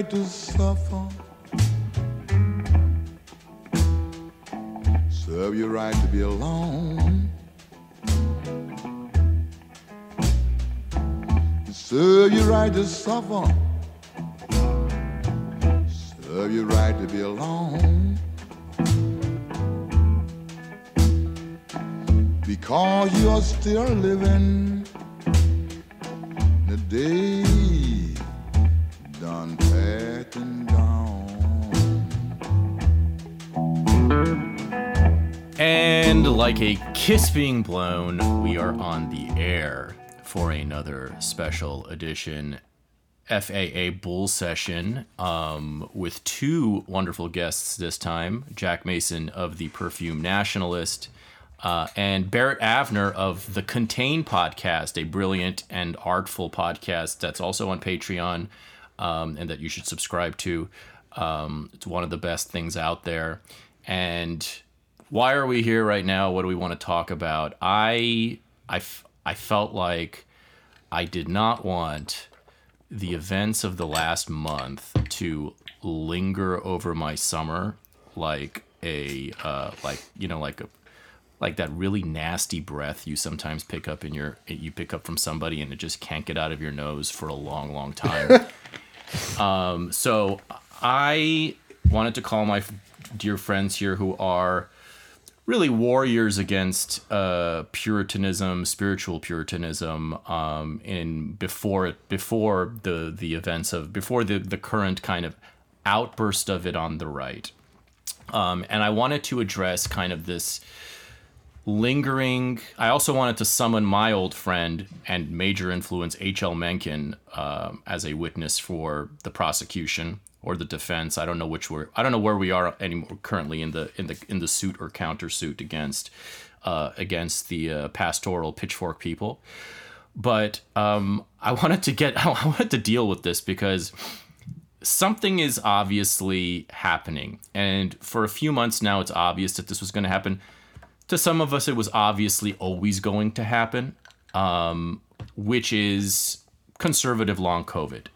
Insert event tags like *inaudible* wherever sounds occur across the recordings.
right to suffer. Serve you right to be alone. Serve you right to suffer. Serve you right to be alone. Because you're still living kiss being blown, we are on the air for another special edition FAA Bull session um, with two wonderful guests this time Jack Mason of the Perfume Nationalist uh, and Barrett Avner of the Contain podcast, a brilliant and artful podcast that's also on Patreon um, and that you should subscribe to. Um, it's one of the best things out there. And why are we here right now? What do we want to talk about? I, I, f- I felt like I did not want the events of the last month to linger over my summer like a uh, like you know like a like that really nasty breath you sometimes pick up in your you pick up from somebody and it just can't get out of your nose for a long long time *laughs* um, so i wanted to call my f- dear friends here who are really warriors against uh, puritanism spiritual puritanism um, in before it before the the events of before the the current kind of outburst of it on the right um, and i wanted to address kind of this lingering. I also wanted to summon my old friend and major influence H.L. Mencken um, as a witness for the prosecution or the defense. I don't know which we're. I don't know where we are anymore currently in the in the in the suit or countersuit against uh, against the uh, pastoral pitchfork people. But um, I wanted to get. *laughs* I wanted to deal with this because something is obviously happening, and for a few months now, it's obvious that this was going to happen to some of us, it was obviously always going to happen, um, which is conservative long COVID,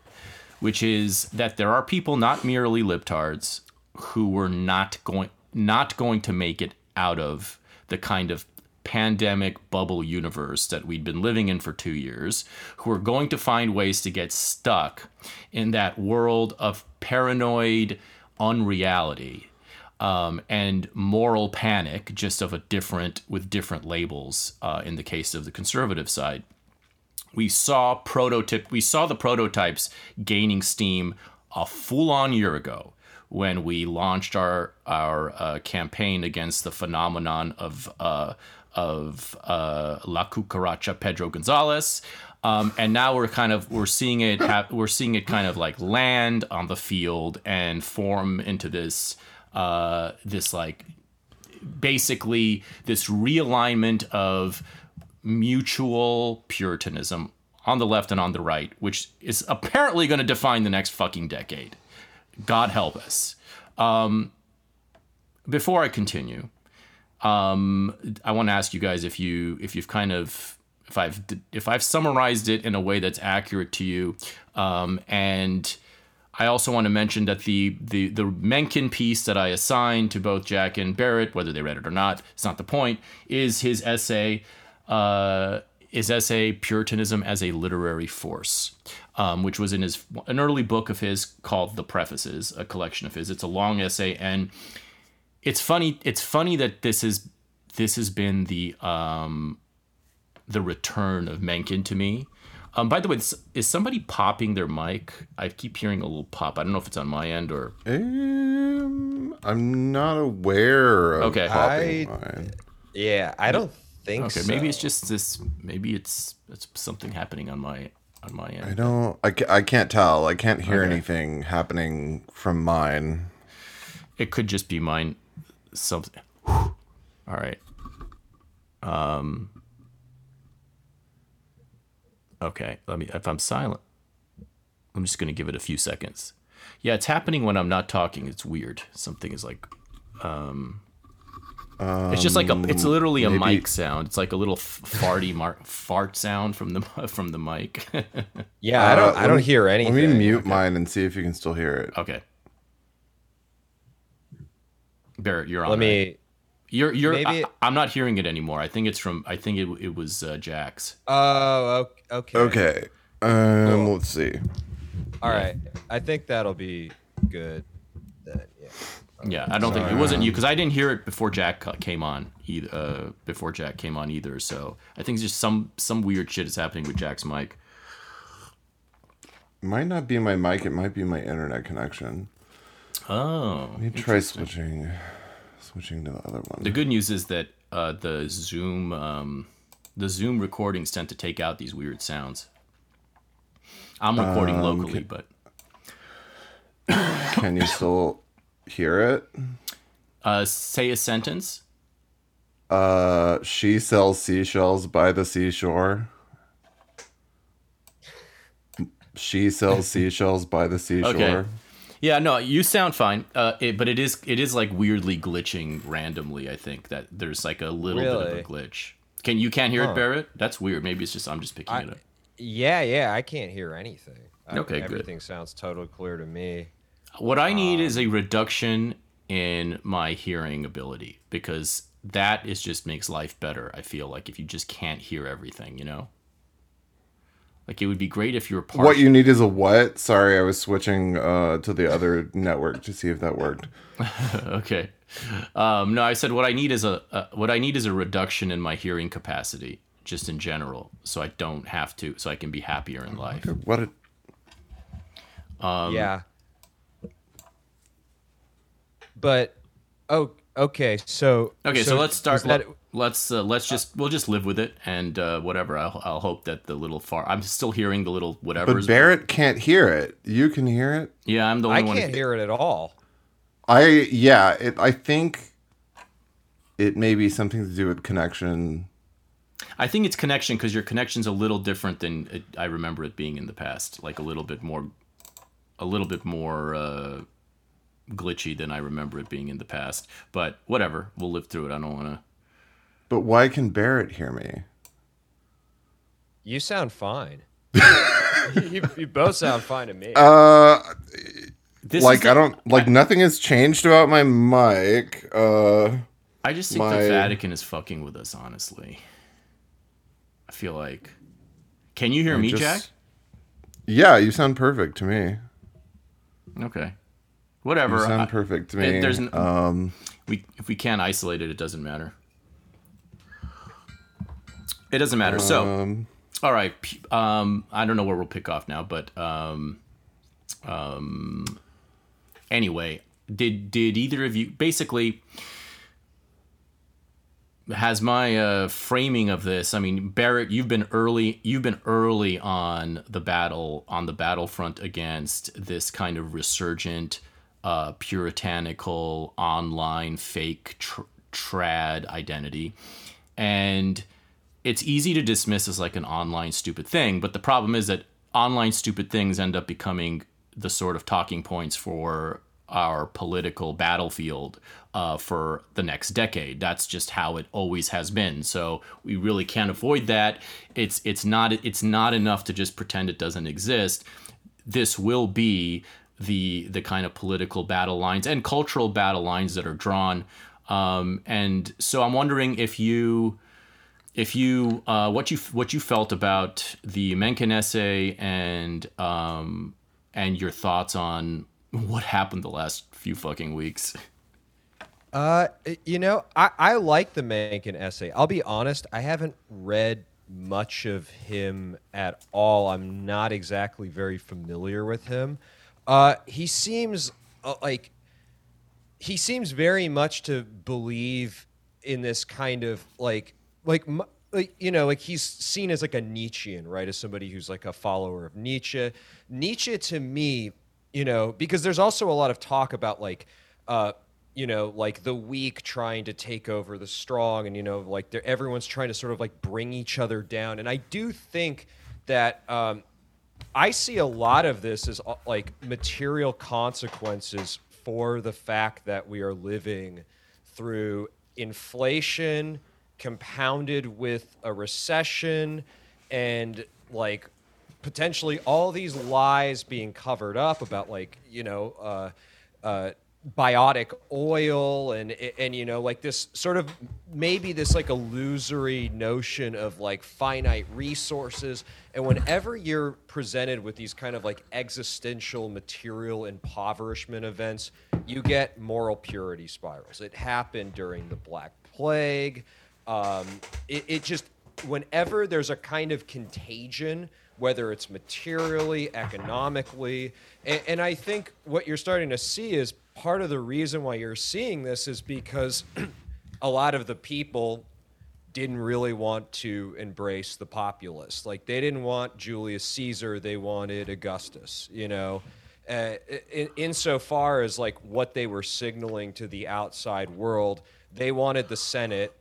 which is that there are people, not merely libtards, who were not going not going to make it out of the kind of pandemic bubble universe that we'd been living in for two years, who are going to find ways to get stuck in that world of paranoid unreality um, and moral panic, just of a different with different labels. Uh, in the case of the conservative side, we saw prototype. We saw the prototypes gaining steam a full-on year ago when we launched our our uh, campaign against the phenomenon of uh, of uh, La Cucaracha Pedro Gonzalez. Um, and now we're kind of we're seeing it ha- we're seeing it kind of like land on the field and form into this uh, this like basically this realignment of mutual puritanism on the left and on the right, which is apparently going to define the next fucking decade. God help us. Um, before I continue, um, I want to ask you guys if you if you've kind of if I've if I've summarized it in a way that's accurate to you, um, and I also want to mention that the the the Mencken piece that I assigned to both Jack and Barrett, whether they read it or not, it's not the point, is his essay. Uh, his essay "Puritanism as a Literary Force," um, which was in his an early book of his called "The Prefaces," a collection of his. It's a long essay, and it's funny. It's funny that this is this has been the um, the return of Mencken to me. Um, by the way, is somebody popping their mic? I keep hearing a little pop. I don't know if it's on my end or. Um, I'm not aware of Okay. popping I- mine. Yeah, I don't think Okay, so. maybe it's just this. Maybe it's it's something happening on my on my end. I don't. I, I can't tell. I can't hear Okay. anything happening from mine. It could just be mine. Something. *sighs* All right. Um. Okay. Let me. If I'm silent, I'm just gonna give it a few seconds. Yeah, it's happening when I'm not talking. It's weird. Something is like. Um. It's just like a. It's literally a Um, maybe- mic sound. It's like a little f- farty mar- fart sound from the *laughs* from the mic. *laughs* Yeah, I don't. Uh, I don't me- hear anything. Let me mute mine and see if you can still hear it. okay. Barrett, you're on. Let right? me. You're you're. maybe- I, am not hearing it anymore. I think it's from. I think it it was uh, Jack's. Oh, okay. Okay. Um, let's see. All right. I think that'll be good. Then, yeah. Yeah, I don't think it wasn't you because I didn't hear it before Jack came on either. Uh, before Jack came on either, so I think it's just some some weird shit is happening with Jack's mic. Might not be my mic. It might be my internet connection. Oh, Let me try switching, switching to the other one. the good news is that uh, the Zoom um, the Zoom recordings tend to take out these weird sounds. I'm recording locally, but *coughs* Can you still hear it? uh, say a sentence. Uh, she sells seashells by the seashore. She sells *laughs* seashells by the seashore. Okay. Yeah, no, you sound fine. Uh, it, but it is it is like weirdly glitching randomly. I think that there's like a little bit of a glitch. Can you can't hear Huh. it, Barrett? That's weird. Maybe it's just I'm just picking I- it up. Yeah, yeah. I can't hear anything. I- Okay, good. Everything sounds totally clear to me. What I need Um, is a reduction in my hearing ability because that is just makes life better. I feel like if you just can't hear everything, you know. Like it would be great if you were part. What you need is a what? Sorry, I was switching uh, to the other network to see if that worked. *laughs* okay. Um, no, I said what I need is a, a what I need is a reduction in my hearing capacity, just in general, so I don't have to, so I can be happier in life. What? A, Um, yeah. But oh, okay. So Okay, so, let's start. that- let's uh, let's just we'll just live with it and uh, whatever. I'll, I'll hope that the little far. I'm still hearing the little whatever. but Barrett can't hear it. You can hear it. Yeah, I'm the only I one. I can't hear it at all. I yeah. It. I think it may be something to do with connection. I think it's connection because your connection's a little different than it, I remember it being in the past. Like a little bit more, a little bit more uh, glitchy than I remember it being in the past. But whatever, we'll live through it. I don't want to. But why can Barrett hear me? You sound fine. *laughs* you, you both sound fine to me. Uh, This like the- I don't like nothing has changed about my mic. Uh, I just think my- the Vatican is fucking with us. Honestly, I feel like. Can you hear I me, just- Jack? Yeah, you sound perfect to me. Okay. Whatever. You sound perfect to it- me. there's n- um, we if we can't isolate it, it doesn't matter. It doesn't matter. So, um, all right. Um, I don't know where we'll pick off now, but um, um, anyway, did did either of you basically has my uh, framing of this? I mean, Barrett, you've been early. You've been early on the battle on the battlefront against this kind of resurgent, uh, puritanical online fake tr- trad identity, and it's easy to dismiss as like an online stupid thing, but the problem is that online stupid things end up becoming the sort of talking points for our political battlefield uh, for the next decade. That's just how it always has been. So we really can't avoid that. It's it's not it's not enough to just pretend it doesn't exist. This will be the the kind of political battle lines and cultural battle lines that are drawn. Um, and so I'm wondering if you if you uh, what you what you felt about the Mencken essay and um, and your thoughts on what happened the last few fucking weeks. Uh, you know, I, I like the Mencken essay. I'll be honest, I haven't read much of him at all. I'm not exactly very familiar with him. Uh, he seems uh, like he seems very much to believe in this kind of like like like you know like he's seen as like a Nietzschean right? As somebody who's like a follower of Nietzsche. Nietzsche to me you know because there's also a lot of talk about like uh you know like the weak trying to take over the strong and you know like everyone's trying to sort of like bring each other down. And I do think that um I see a lot of this as uh, like material consequences for the fact that we are living through inflation compounded with a recession and like potentially all these lies being covered up about like you know uh, uh, biotic oil and and you know like this sort of maybe this like illusory notion of like finite resources. And whenever you're presented with these kind of like existential material impoverishment events you get moral purity spirals. It happened during the black plague. Um, it, it just whenever there's a kind of contagion whether it's materially economically and, and i think what you're starting to see is part of the reason why you're seeing this is because *clears throat* a lot of the people didn't really want to embrace the populace. Like they didn't want Julius Caesar, they wanted Augustus, you know. Uh, in, insofar as like what they were signaling to the outside world, they wanted the Senate,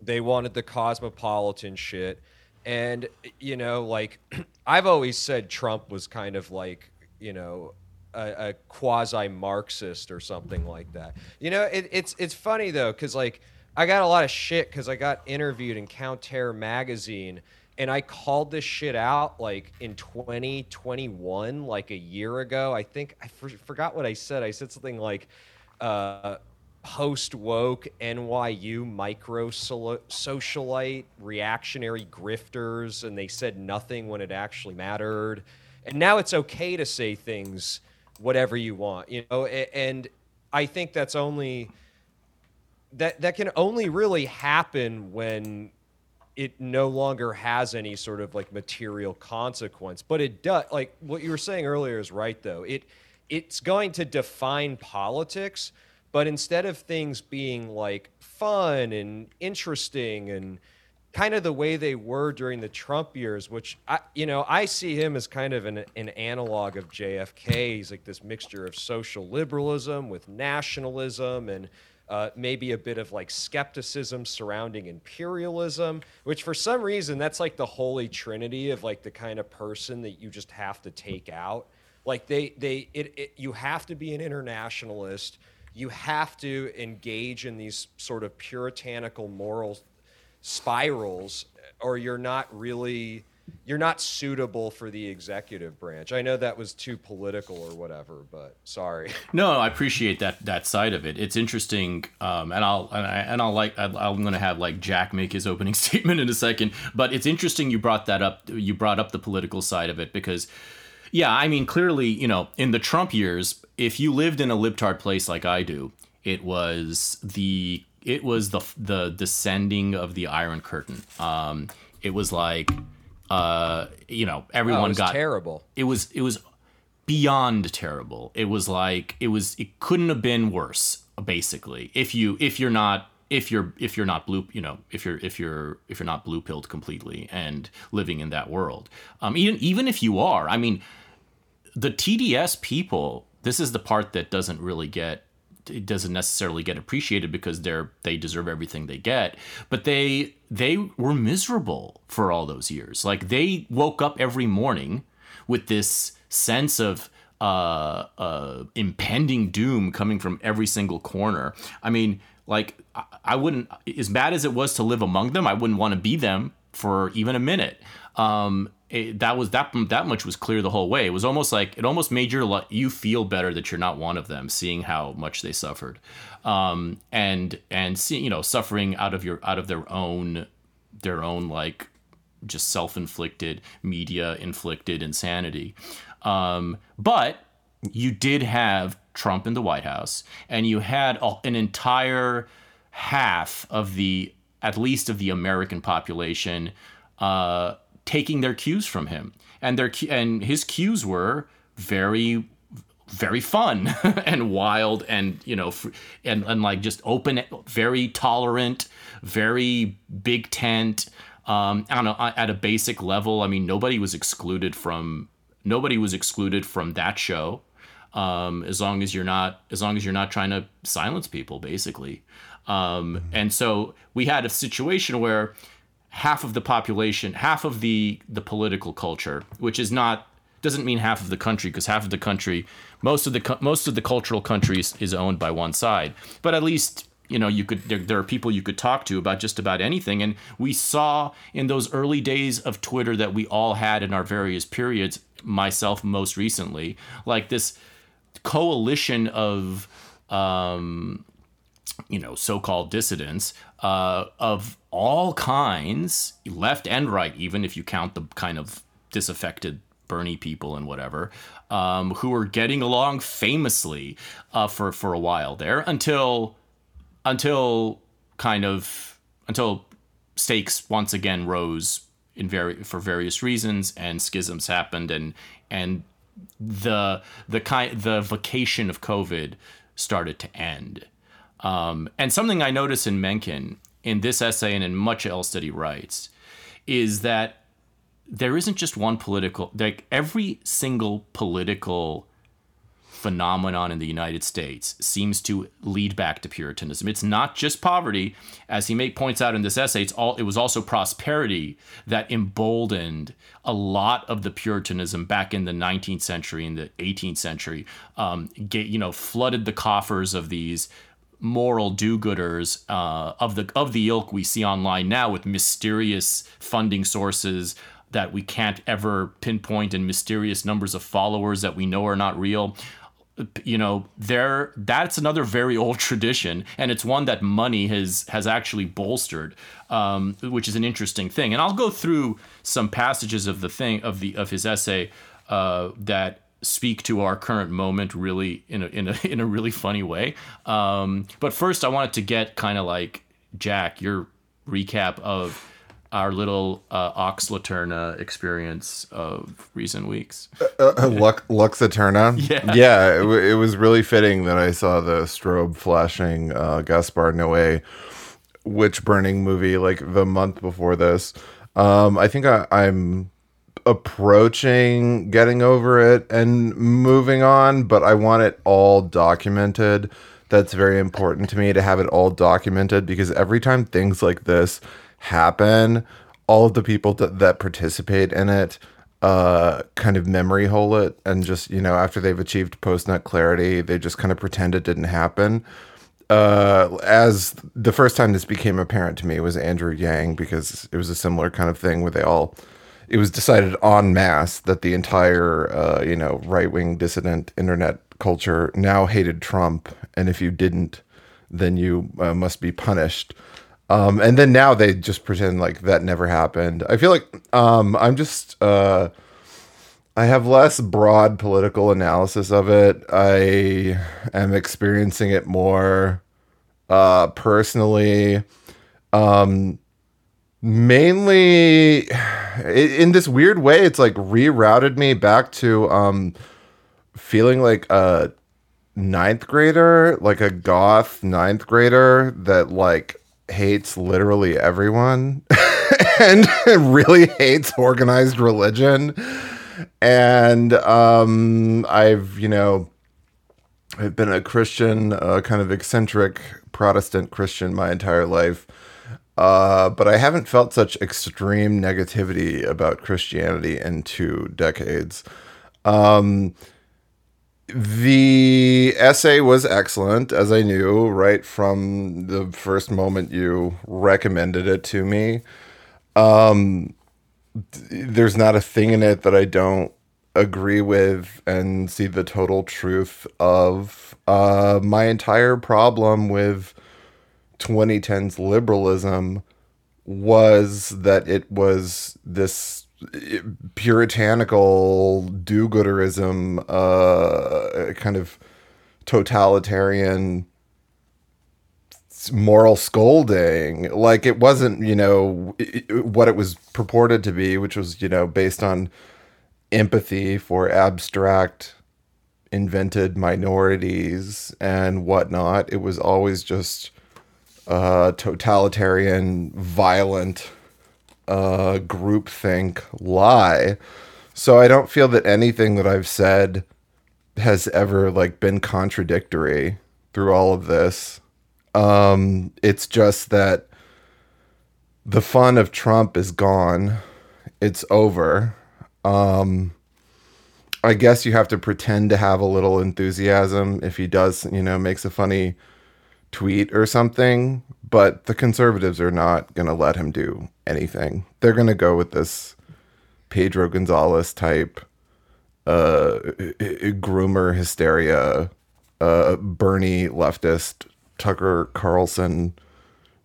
they wanted the cosmopolitan shit. And, you know, like *clears throat* I've always said Trump was kind of like, you know, a, a quasi Marxist or something like that. You know, it, it's it's funny though because like I got a lot of shit because I got interviewed in Counter magazine and I called this shit out like in 2021, like a year ago. I think I for, forgot what I said. I said something like uh, post woke NYU micro socialite reactionary grifters, and they said nothing when it actually mattered. And now it's okay to say things whatever you want, you know, and I think that's only that that can only really happen when it no longer has any sort of like material consequence. But it does like what you were saying earlier is right though. It it's going to define politics but instead of things being like fun and interesting and kind of the way they were during the Trump years, which I, you know, I see him as kind of an, an analog of JFK. He's like this mixture of social liberalism with nationalism and uh, maybe a bit of like skepticism surrounding imperialism, which for some reason that's like the holy trinity of like the kind of person that you just have to take out. Like they, they, it, it you have to be an internationalist. You have to engage in these sort of puritanical moral spirals or you're not really you're not suitable for the executive branch. I know that was too political or whatever, but sorry. *laughs* No, I appreciate that that side of it. It's interesting, um, and I'll and, I, and I'll like I'm going to have like Jack make his opening *laughs* statement in a second. But it's interesting you brought that up. You brought up the political side of it because, yeah, I mean clearly, you know, in the Trump years, if you lived in a libtard place like I do, it was the it was the the descending of the Iron Curtain. Um, it was like, uh, you know, everyone oh, got terrible. It was it was beyond terrible. It was like it was it couldn't have been worse. Basically, if you if you're not if you're if you're not blue you know if you're if you're if you're not blue pilled completely and living in that world um even even if you are i mean the tds people this is the part that doesn't really get it doesn't necessarily get appreciated because they're they deserve everything they get. But they they were miserable for all those years. Like they woke up every morning with this sense of uh, uh, impending doom coming from every single corner. I mean like I, I wouldn't as bad as it was to live among them i wouldn't want to be them for even a minute. Um, it, that was that that much was clear the whole way. It was almost like it almost made your you feel better that you're not one of them, seeing how much they suffered, um, and and seeing you know suffering out of your out of their own their own like just self inflicted media inflicted insanity. Um, but you did have Trump in the White House, and you had an entire half of the at least of the American population. Uh, taking their cues from him, and their and his cues were very very fun *laughs* and wild and you know and, and like just open very tolerant very big tent um i don't know at a basic level. I mean nobody was excluded from nobody was excluded from that show um as long as you're not as long as you're not trying to silence people basically. Um and so we had a situation where half of the population, half of the the political culture, which is not doesn't mean half of the country because half of the country, most of the most of the cultural countries is owned by one side, but at least you know you could there, there are people you could talk to about just about anything. And we saw in those early days of twitter that we all had in our various periods myself most recently like this coalition of um you know so-called dissidents uh, of all kinds left and right even if you count the kind of disaffected bernie people and whatever um, who were getting along famously uh, for for a while there until until kind of until stakes once again rose in very for various reasons and schisms happened and and the the kind the vacation of covid started to end um, and something i notice in mencken in this essay and in much else that he writes is that there isn't just one political like every single political phenomenon in the United States seems to lead back to Puritanism. It's not just poverty, as he make, points out in this essay. It's all it was also prosperity that emboldened a lot of the Puritanism back in the 19th century and the 18th century. Um, get, you know, flooded the coffers of these moral do-gooders uh, of the of the ilk we see online now with mysterious funding sources that we can't ever pinpoint and mysterious numbers of followers that we know are not real. You know there that's another very old *laughs* tradition and it's one that money has has actually bolstered um, which is an interesting thing. And i'll go through some passages of the thing of the of his essay uh, that speak to our current moment really in a in a, *laughs* in a really funny way um, but first i wanted to get kind of like jack your recap of our little uh, Ox Laterna experience of recent weeks. Uh, uh, Lux, Lux Aeterna? *laughs* Yeah. Yeah, it, w- it was really fitting that I saw the strobe flashing uh, Gaspar Noé witch burning movie like the month before this. Um, I think I, I'm approaching getting over it and moving on, but I want it all documented. That's very important to me to have it all documented because every time things like this happen, all of the people that, that participate in it uh, kind of memory hole it and just, you know, after they've achieved post nut clarity, they just kind of pretend it didn't happen. Uh, as the first time this became apparent to me was Andrew Yang because it was a similar kind of thing where they all it was decided en masse that the entire uh, you know right wing dissident internet culture now hated Trump, and if you didn't, then you uh, must be punished. Um, and then now they just pretend like that never happened. I feel like um, I'm just uh, I have less broad political analysis of it. I am experiencing it more uh, personally. Um, mainly in this weird way it's like rerouted me back to um feeling like a ninth grader like a goth ninth grader that like hates literally everyone *laughs* and *laughs* really hates organized religion. And um i've you know i've been a christian uh, kind of eccentric protestant christian my entire life uh, but I haven't felt such extreme negativity about Christianity in two decades. Um, the essay was excellent, as I knew right from the first moment you recommended it to me. Um, there's not a thing in it that I don't agree with and see the total truth of. Uh, my entire problem with 2010's liberalism was that it was this puritanical do-gooderism uh, kind of totalitarian moral scolding. Like it wasn't you know what it was purported to be which was you know based on empathy for abstract invented minorities and whatnot. It was always just uh, totalitarian, violent uh, groupthink lie. So I don't feel that anything that I've said has ever like been contradictory through all of this. Um, it's just that the fun of Trump is gone. It's over. Um, I guess you have to pretend to have a little enthusiasm if he does, you know, makes a funny tweet or something, but the conservatives are not going to let him do anything. They're going to go with this Pedro Gonzalez type uh groomer hysteria uh Bernie leftist Tucker Carlson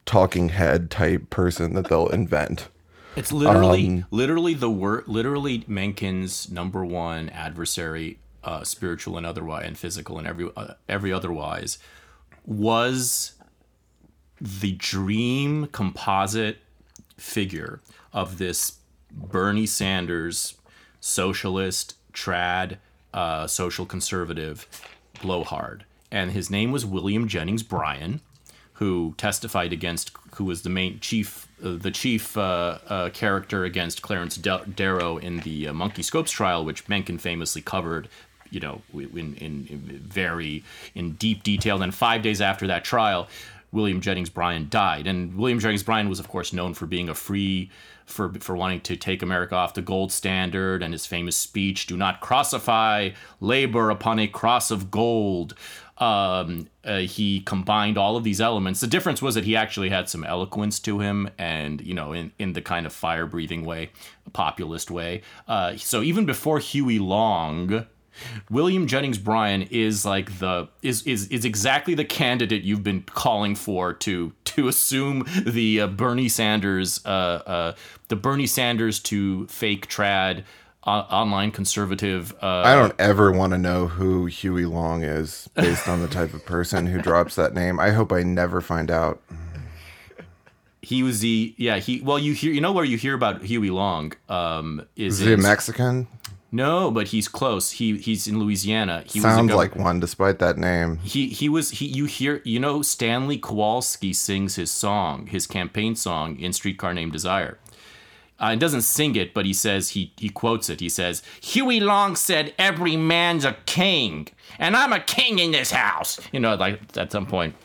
talking head type person that they'll invent. It's literally, literally the word, literally Mencken's number one adversary, uh, spiritual and otherwise, and physical and every uh, every otherwise, was the dream composite figure of this Bernie Sanders, socialist, trad, uh, social conservative, blowhard, and his name was William Jennings Bryan who testified against, who was the main chief, uh, the chief uh, uh, character against Clarence Darrow in the uh, Monkey Scopes trial, which Mencken famously covered, you know, in, in, in, very in deep detail. Then five days after that trial, William Jennings Bryan died, and William Jennings Bryan was, of course, known for being a free. For, for wanting to take America off the gold standard and his famous speech, do not crucify labor upon a cross of gold um, uh, he combined all of these elements. The difference was that he actually had some eloquence to him, and you know, in in the kind of fire breathing way, populist way. Uh, so even before Huey Long. William Jennings Bryan is like the is is is exactly the candidate you've been calling for to to assume the uh, Bernie Sanders uh, uh, the Bernie Sanders to fake trad online conservative. Uh, I don't ever want to know who Huey Long is based on the type of person who drops that name. I hope I never find out. He was the yeah he well you hear you know where you hear about Huey Long um is, is he a Mexican? No, but he's close. He he's in Louisiana. He sounds like one, despite that name. He he was he. You hear you know Stanley Kowalski sings his song, his campaign song in Streetcar Named Desire. Uh, he doesn't sing it, but he says he he quotes it. He says, "Huey Long said every man's a king, and I'm a king in this house." You know, like at some point.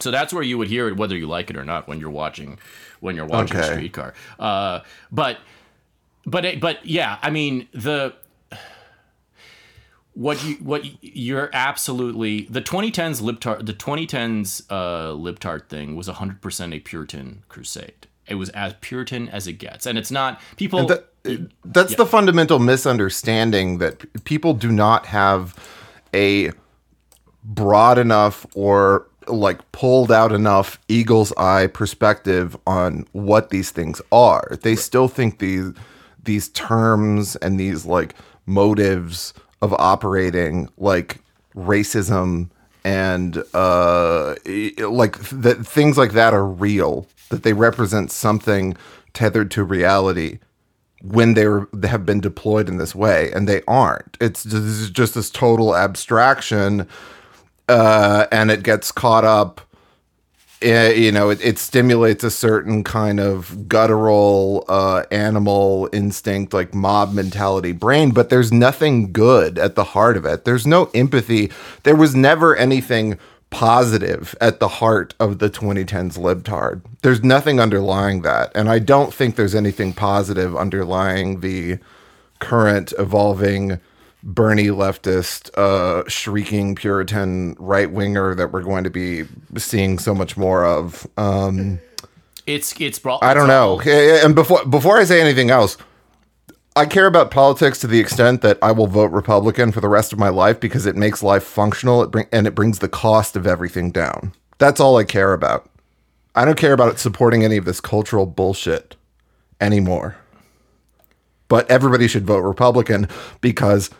So that's where you would hear it, whether you like it or not, when you're watching when you're watching okay. Streetcar. Uh, but but but yeah, I mean the what you what you're absolutely the 2010s libtard the 2010s uh, libtard thing was 100% a Puritan crusade it was as Puritan as it gets, and it's not people. That, that's yeah. the fundamental misunderstanding that people do not have a broad enough or like pulled out enough eagle's eye perspective on what these things are. They still think these these terms and these like motives of operating like racism and uh like that things like that are real that they represent something tethered to reality when they, were, they have been deployed in this way, and they aren't. It's just, this just this total abstraction, uh, and it gets caught up. Eh, you know, it, it, stimulates a certain kind of guttural uh, animal instinct, like mob mentality brain, but there's nothing good at the heart of it. There's no empathy. There was never anything positive at the heart of the 2010s libtard. There's nothing underlying that. And I don't think there's anything positive underlying the current evolving Bernie leftist, uh, shrieking Puritan right winger that we're going to be seeing so much more of. Um, it's it's brought. I don't know. And before before I say anything else, I care about politics to the extent that I will vote Republican for the rest of my life because it makes life functional it bring, and it brings the cost of everything down. That's all I care about. I don't care about supporting any of this cultural bullshit anymore. But everybody should vote Republican because,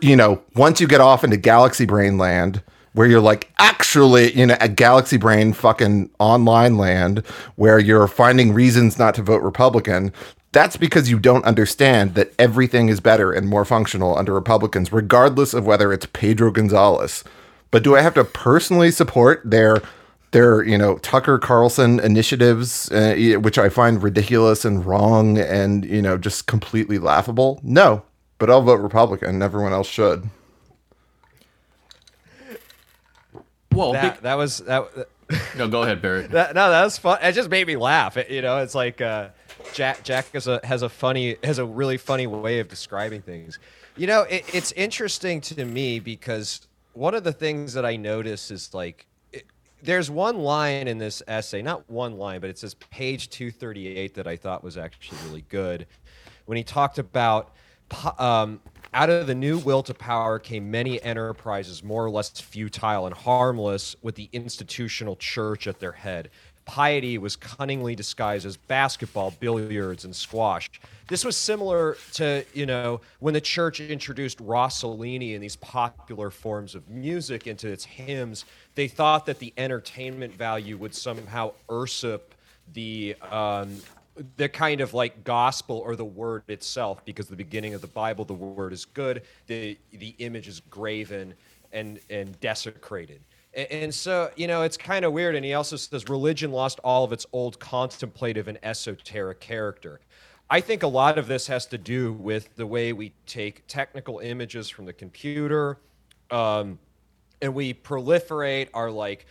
you know, once you get off into galaxy brain land, where you're like actually you know a galaxy brain fucking online land where you're finding reasons not to vote republican that's because you don't understand that everything is better and more functional under Republicans, regardless of whether it's Pedro Gonzalez. But do I have to personally support their their you know Tucker Carlson initiatives, uh, which I find ridiculous and wrong and you know just completely laughable? No, but I'll vote Republican. and Everyone else should. Well, that, big... that was that. no, go ahead, Barrett. that, no, that was fun. It just made me laugh. It, you know, it's like. Uh, Jack Jack has a has a funny has a really funny way of describing things. You know, it, it's interesting to me because one of the things that I notice is like it, there's one line in this essay, not one line, but it says page 238 that I thought was actually really good. When he talked about um, out of the new will to power came many enterprises more or less futile and harmless with the institutional church at their head. Piety was cunningly disguised as basketball, billiards, and squash. This was similar to, you know, when the church introduced Rossellini and these popular forms of music into its hymns. They thought that the entertainment value would somehow usurp the um, the kind of like gospel or the word itself because the beginning of the bible the word is good the the image is graven and and desecrated. And, and so you know it's kind of weird and he also says religion lost all of its old contemplative and esoteric character. I think a lot of this has to do with the way we take technical images from the computer um, and we proliferate our like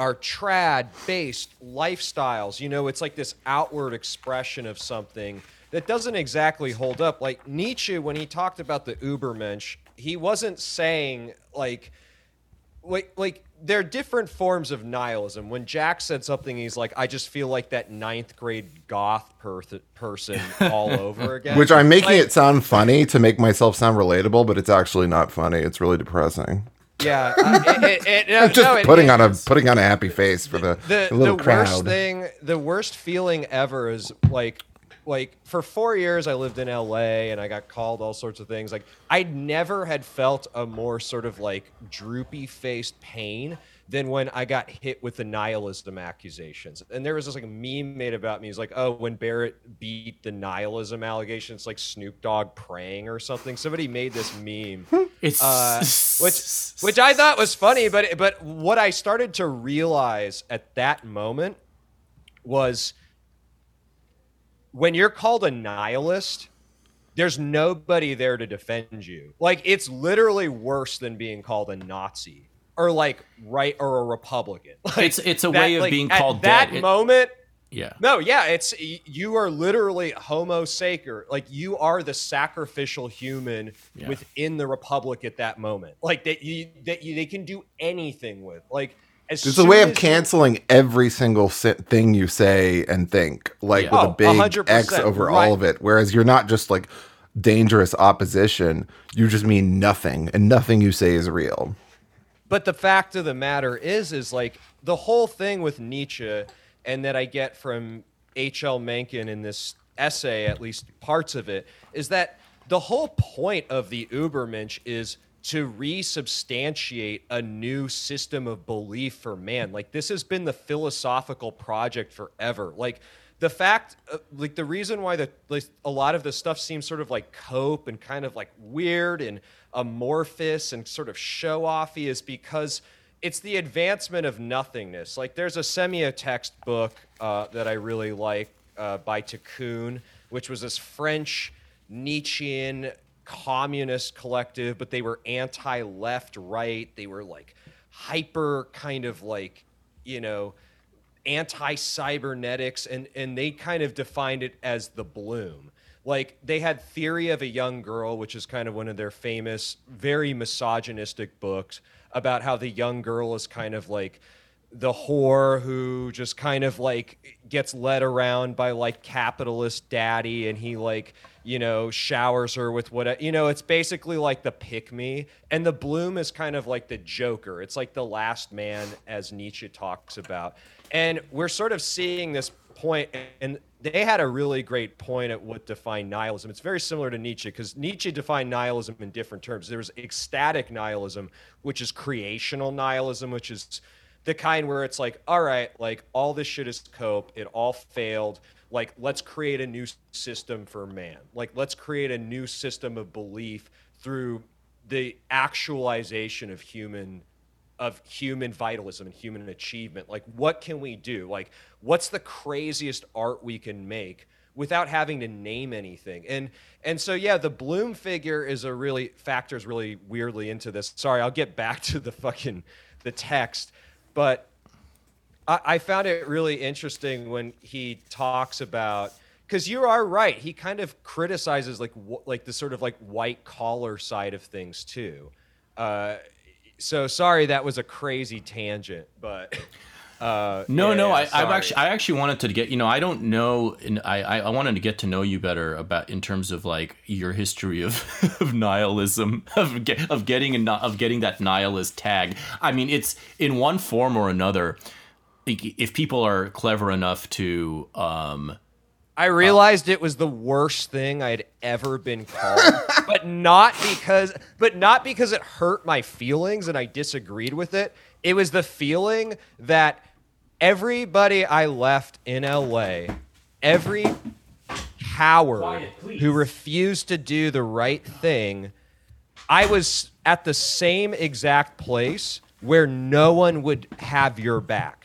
are trad based lifestyles. You know, it's like this outward expression of something that doesn't exactly hold up. Like Nietzsche, when he talked about the Ubermensch, he wasn't saying like, like, like there are different forms of nihilism. When Jack said something, he's like, "I just feel like that ninth grade goth per- person all over *laughs* again." Which I'm making like, it sound funny to make myself sound relatable, but it's actually not funny. It's really depressing. Yeah, uh, it, it, no, *laughs* just no, it, putting on a putting on a happy face for the, the, the little the crowd. worst thing, the worst feeling ever is like, like for four years I lived in LA and I got called all sorts of things. Like I never had felt a more sort of like droopy faced pain than when I got hit with the nihilism accusations. And there was this like meme made about me. It's like, oh, when Barrett beat the nihilism allegation, it's like Snoop Dogg praying or something. Somebody made this meme, *laughs* It's uh, which *laughs* which I thought was funny. But but what I started to realize at that moment was when you're called a nihilist. There's nobody there to defend you. Like it's literally worse than being called a Nazi or like right or a Republican. *laughs* Like, It's- it's a way of like, being at called that dead. It- moment. yeah. No, yeah, it's you are literally Homo sacer. Like you are the sacrificial human Yeah. within the Republic at that moment. Like that you that you, they can do anything with. Like as It's a way of as you- canceling every single thing you say and think, like Yeah. with Oh, a big X over right. all of it. Whereas you're not just like dangerous opposition; you just mean nothing, and nothing you say is real. But the fact of the matter is, is like the whole thing with Nietzsche, and that I get from H.L. Mencken in this essay, at least parts of it, is that the whole point of the Ubermensch is to resubstantiate a new system of belief for man. Like this has been the philosophical project forever. Like the fact, uh, like the reason why the like, a lot of the stuff seems sort of like cope and kind of like weird and amorphous and sort of show offy is because it's the advancement of nothingness. Like there's a Semiotext(e) book uh, that I really like uh, by Tiqqun, which was this French Nietzschean communist collective, but they were anti-left, right. They were like hyper kind of like you know anti-cybernetics and and they kind of defined it as the bloom like they had theory of a young girl which is kind of one of their famous very misogynistic books about how the young girl is kind of like the whore who just kind of like gets led around by like capitalist daddy and he like you know showers her with what you know it's basically like the pick me. And the bloom is kind of like the joker. It's like the last man as nietzsche talks about. And we're sort of seeing this point and they had a really great point at what defined nihilism it's very similar to nietzsche because nietzsche defined nihilism in different terms there's ecstatic nihilism which is creational nihilism which is the kind where it's like, all right, like all this shit is cope, it all failed. Like, let's create a new system for man. Like, let's create a new system of belief through the actualization of human of human vitalism and human achievement. Like, what can we do? Like, what's the craziest art we can make without having to name anything? And and so yeah, the Bloom figure is a really factors really weirdly into this. Sorry, I'll get back *laughs* to the fucking the text but I, I found it really interesting when he talks about because you are right. He kind of criticizes like wh- like the sort of like white collar side of things too. Uh, so sorry that was a crazy tangent, but uh, No, yeah, no, I, I've actually, I actually wanted to get, you know, I don't know, I, I, wanted to get to know you better about in terms of like your history of, *laughs* of nihilism, of get, of getting of getting that nihilist tag. I mean, it's in one form or another. If people are clever enough to, um, I realized it was the worst thing I had ever been called, *laughs* but not because but not because it hurt my feelings and I disagreed with it. It was the feeling that everybody I left in LA, every coward who refused to do the right thing, I was at the same exact place where no one would have your back.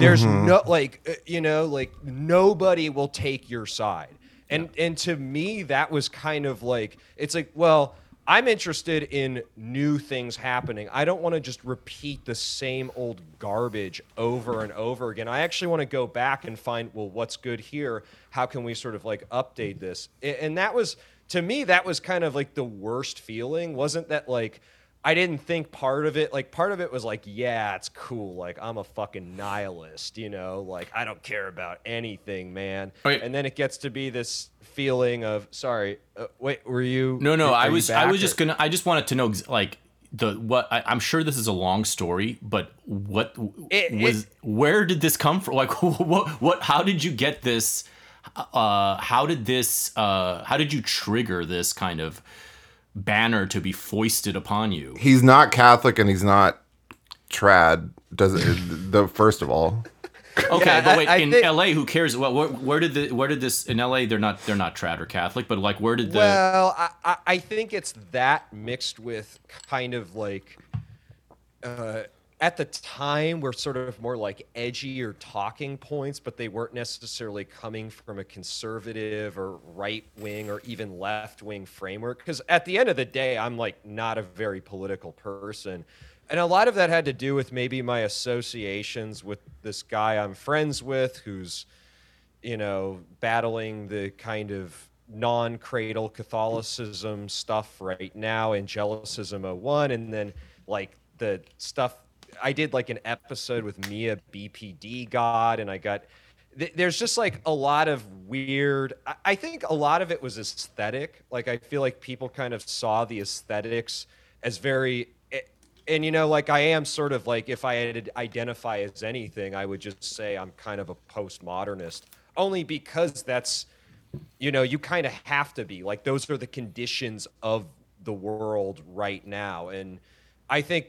There's no like uh, you know like nobody will take your side. And and to me that was kind of like it's like well I'm interested in new things happening. I don't want to just repeat the same old garbage over and over again. I actually want to go back and find well what's good here? How can we sort of like update this? And that was to me that was kind of like the worst feeling. Wasn't that like I didn't think part of it like part of it was like yeah it's cool like I'm a fucking nihilist you know like I don't care about anything man Wait. and then it gets to be this feeling of sorry uh, wait were you No, no, I was I was just gonna I just wanted to know like the what I, I'm sure this is a long story, but what It- was it- where did this come from? *laughs* Like what what how did you get this? Uh, how did this? Uh, how did you trigger this kind of banner to be foisted upon you? He's not Catholic and he's not trad. Does it, the first of all? Okay, Yeah, but wait, I in think- LA, who cares? Well, where, where did the where did this in LA? They're not they're not trad or Catholic, but like where did the Well, I, I, I think it's that mixed with kind of like, uh, at the time, were sort of more like edgy or talking points, but they weren't necessarily coming from a conservative or right wing or even left wing framework. Because at the end of the day, I'm like not a very political person. And a lot of that had to do with maybe my associations with this guy I'm friends with who's you know, battling the kind of non cradle Catholicism stuff right now, Angelicism 01, and then like the stuff. I did like an episode with Mia BPD God, and I got. th- There's just like a lot of weird. I- I think a lot of it was aesthetic. Like I feel like people kind of saw the aesthetics as very eh, and you know like i am sort of like if i had to identify as anything i would just say i'm kind of a postmodernist only because that's you know you kind of have to be like those are the conditions of the world right now and i think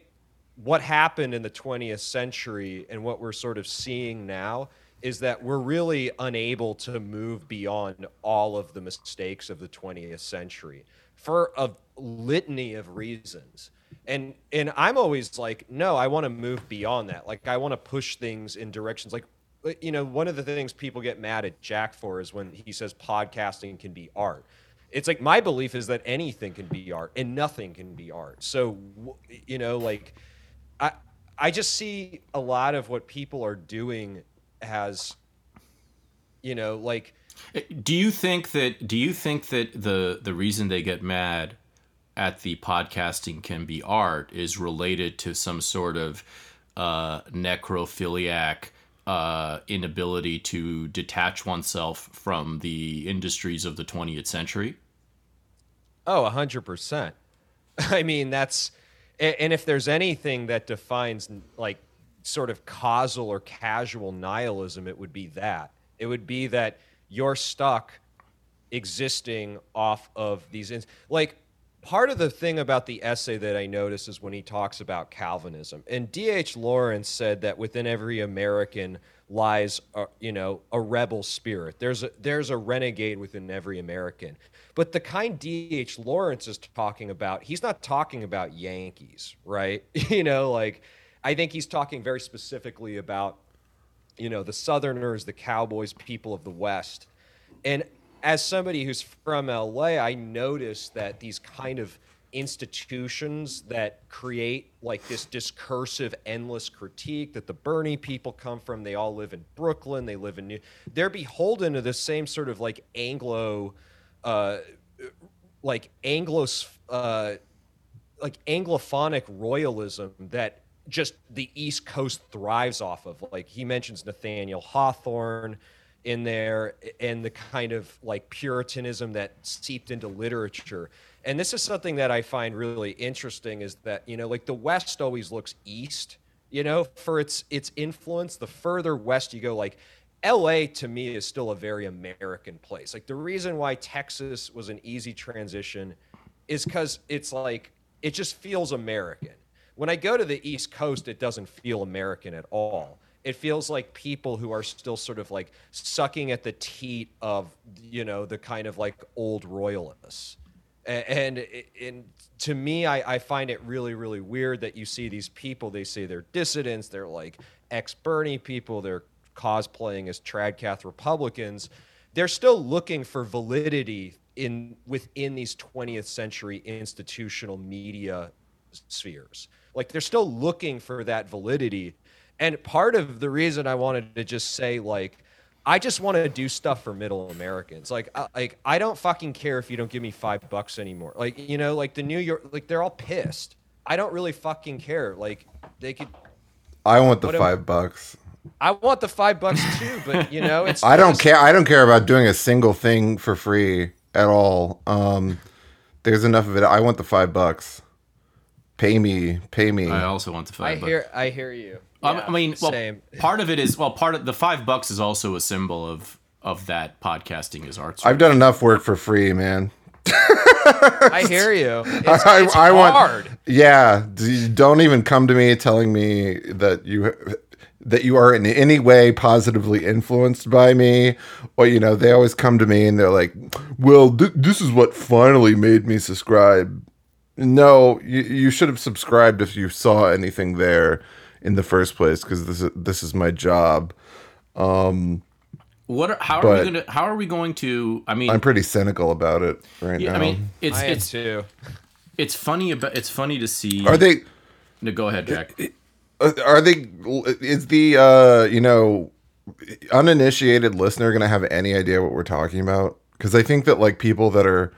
what happened in the 20th century and what we're sort of seeing now is that we're really unable to move beyond all of the mistakes of the 20th century for a litany of reasons. And and i'm always like no i want to move beyond that. Like i want to push things in directions. Like you know one of the things people get mad at jack for is when he says podcasting can be art. It's like my belief is that anything can be art and nothing can be art. So you know like i just see a lot of what people are doing as you know like Do you think that do you think that the the reason they get mad at the podcasting can be art is related to some sort of uh, necrophiliac uh, inability to detach oneself from the industries of the 20th century? Oh, 100%. *laughs* I mean, that's, and if there's anything that defines like sort of causal or casual nihilism, it would be that. It would be that you're stuck existing off of these, ins- like, part of the thing about the essay that I notice is when he talks about Calvinism. And D.H. Lawrence said that within every American lies, you know, a rebel spirit. There's a, there's a renegade within every American. But the kind D.H. Lawrence is talking about, he's not talking about Yankees, right? *laughs* you know, like, I think he's talking very specifically about, you know, the Southerners, the Cowboys, people of the West. And as somebody who's from LA, I noticed that these kind of institutions that create like this discursive, endless critique that the Bernie people come from, they all live in Brooklyn, they live in New, they're beholden to the same sort of like Anglo, uh, like Anglo, uh, like Anglophonic royalism that just the East Coast thrives off of. Like he mentions Nathaniel Hawthorne in there and the kind of like puritanism that seeped into literature. And this is something that I find really interesting is that, you know, like the West always looks east, you know, for its its influence. The further west you go, like LA to me is still a very American place. Like the reason why Texas was an easy transition is because it's like it just feels American. When I go to the East Coast, it doesn't feel American at all. It feels like people who are still sort of like sucking at the teat of you know the kind of like old royalists. And, and to me, I, I find it really, really weird that you see these people. They say they're dissidents. They're like ex Bernie people. They're cosplaying as Tradcath Republicans. They're still looking for validity in within these 20th century institutional media spheres. Like they're still looking for that validity. And part of the reason I wanted to just say like I just want to do stuff for middle Americans. Like, I, like I don't fucking care if you don't give me five bucks anymore. Like, you know, like the New York, like they're all pissed. I don't really fucking care. Like, they could. I want the What am- five bucks. I want the five bucks too, but you know, *laughs* it's. I don't care. I don't care about doing a single thing for free at all. Um, there's enough of it. I want the five bucks. Pay me. Pay me. I also want the I five. bucks. hear. I hear you. Yeah, I mean, well, same. part of it is well, part of the five bucks is also a symbol of of that podcasting is art. I've done enough work for free, man. I hear you. *laughs* It's, I, it's I want. hard. Yeah, don't even come to me telling me that you that you are in any way positively influenced by me, or you know, they always come to me and they're like, "Well, th- this is what finally made me subscribe." No, you you should have subscribed if you saw anything there in the first place, because this is this is my job. Um, What? Are, how are we going to? How are we going to? I mean, I'm pretty cynical about it right yeah, now. I mean, it's I it's too. it's funny about it's funny to see. are they? No, go ahead, Jack. Uh, are they is the uh you know uninitiated listener gonna have any idea what we're talking about because i think that like people that are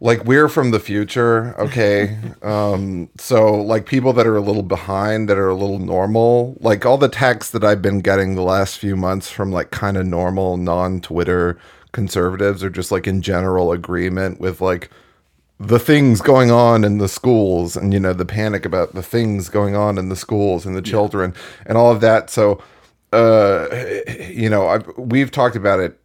like we're from the future okay? *laughs* Um so like people that are a little behind that are a little normal like all the texts that i've been getting the last few months from like kind of normal non-twitter conservatives are just like in general agreement with like the things going on in the schools and you know the panic about the things going on in the schools and the children and all of that. So uh you know I've, we've talked about it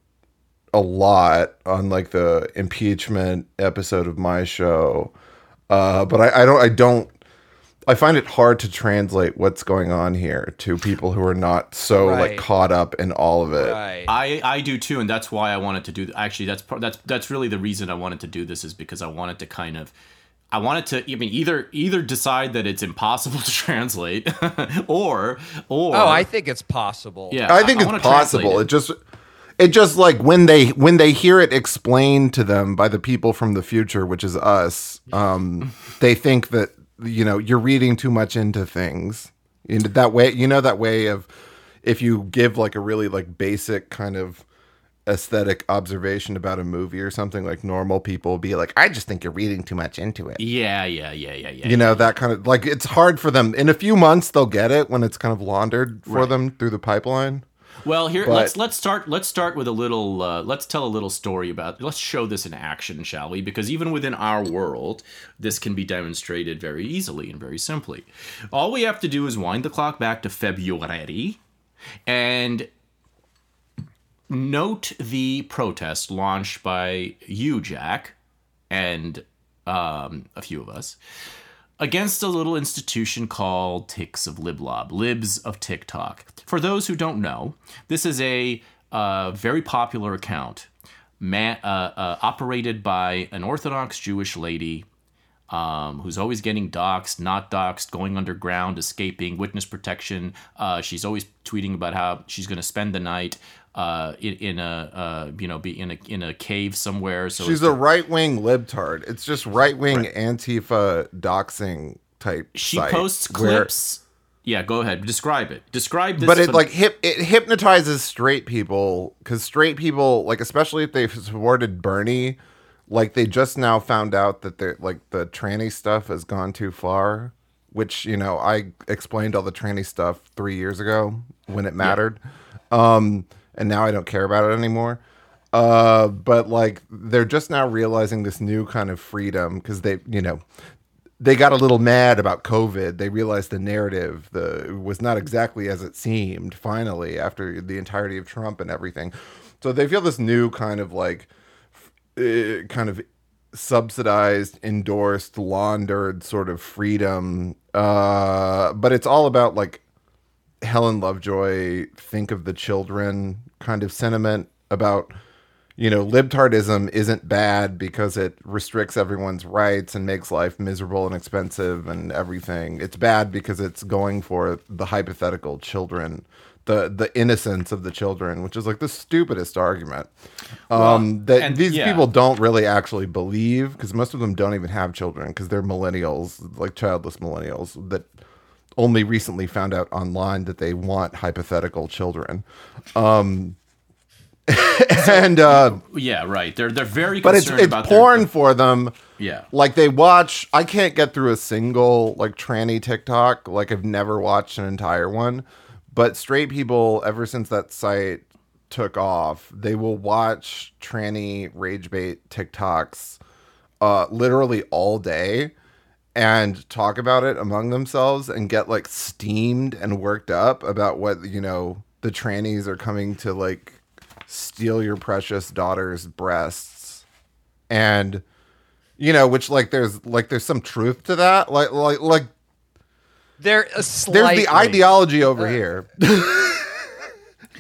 a lot on like the impeachment episode of my show uh but i, I don't i don't i find it hard to translate what's going on here to people who are not so like caught up in all of it Right. I, I do too, and that's why I wanted to do. Actually, that's part. That's that's really the reason I wanted to do this is because I wanted to kind of, I wanted to. I mean, either either decide that it's impossible *laughs* to translate, *laughs* or or oh, I think it's possible. yeah, I think wanna it's translate possible. it. It. just it just like when they when they hear it explained to them by the people from the future, which is us, um, *laughs* they think that you know you're reading too much into things. You know, that way, you know that way of if you give like a really like basic kind of aesthetic observation about a movie or something like normal people will be like i just think you're reading too much into it Yeah, yeah, yeah, yeah, yeah. you know that kind of like it's hard for them in a few months they'll get it when it's kind of laundered for Right. them through the pipeline Well, here But- let's let's start let's start with a little uh, let's tell a little story about let's show this in action, shall we? Because even within our world, this can be demonstrated very easily and very simply. All we have to do is wind the clock back to February and note the protest launched by you, Jack, and um, a few of us against a little institution called Ticks of Liblob, Libs of TikTok. For those who don't know, this is a uh, very popular account uh, uh, operated by an Orthodox Jewish lady um, who's always getting doxxed, not doxxed, going underground, escaping, witness protection. Uh, she's always tweeting about how she's going to spend the night uh, in, in a uh, you know be in a in a cave somewhere. So She's a right wing libtard. It's just right wing Antifa doxing type. she posts where- clips. Yeah, go ahead. Describe it. Describe this. but it phen- like hip it hypnotizes straight people because straight people like especially if they've supported Bernie, like they just now found out that they're like the tranny stuff has gone too far which you know i explained all the tranny stuff three years ago when it mattered um and now i don't care about it anymore. Uh but like they're just now realizing this new kind of freedom because they you know they got a little mad about covid. They realized the narrative the was not exactly as it seemed finally after the entirety of trump and everything. So they feel this new kind of like uh, kind of subsidized, endorsed, laundered sort of freedom. Uh, but it's all about like Helen Lovejoy, think of the children kind of sentiment about, you know, libtardism isn't bad because it restricts everyone's rights and makes life miserable and expensive and everything. It's bad because it's going for the hypothetical children the the innocence of the children, which is like the stupidest argument. Um, Well, that and- these yeah. people don't really actually believe because most of them don't even have children because they're millennials, like childless millennials that only recently found out online that they want hypothetical children. Um, *laughs* and uh, Yeah, right. They're they're very but it's it's about their- porn for them. yeah. Like they watch. I can't get through a single like tranny TikTok. Like I've never watched an entire one. But straight people, ever since that site took off, they will watch tranny rage bait TikToks uh, literally all day and talk about it among themselves and get like steamed and worked up about what you know the trannies are coming to like steal your precious daughter's breasts. And you know which like there's like there's some truth to that. Like like like There, a there's the ideology over here. *laughs*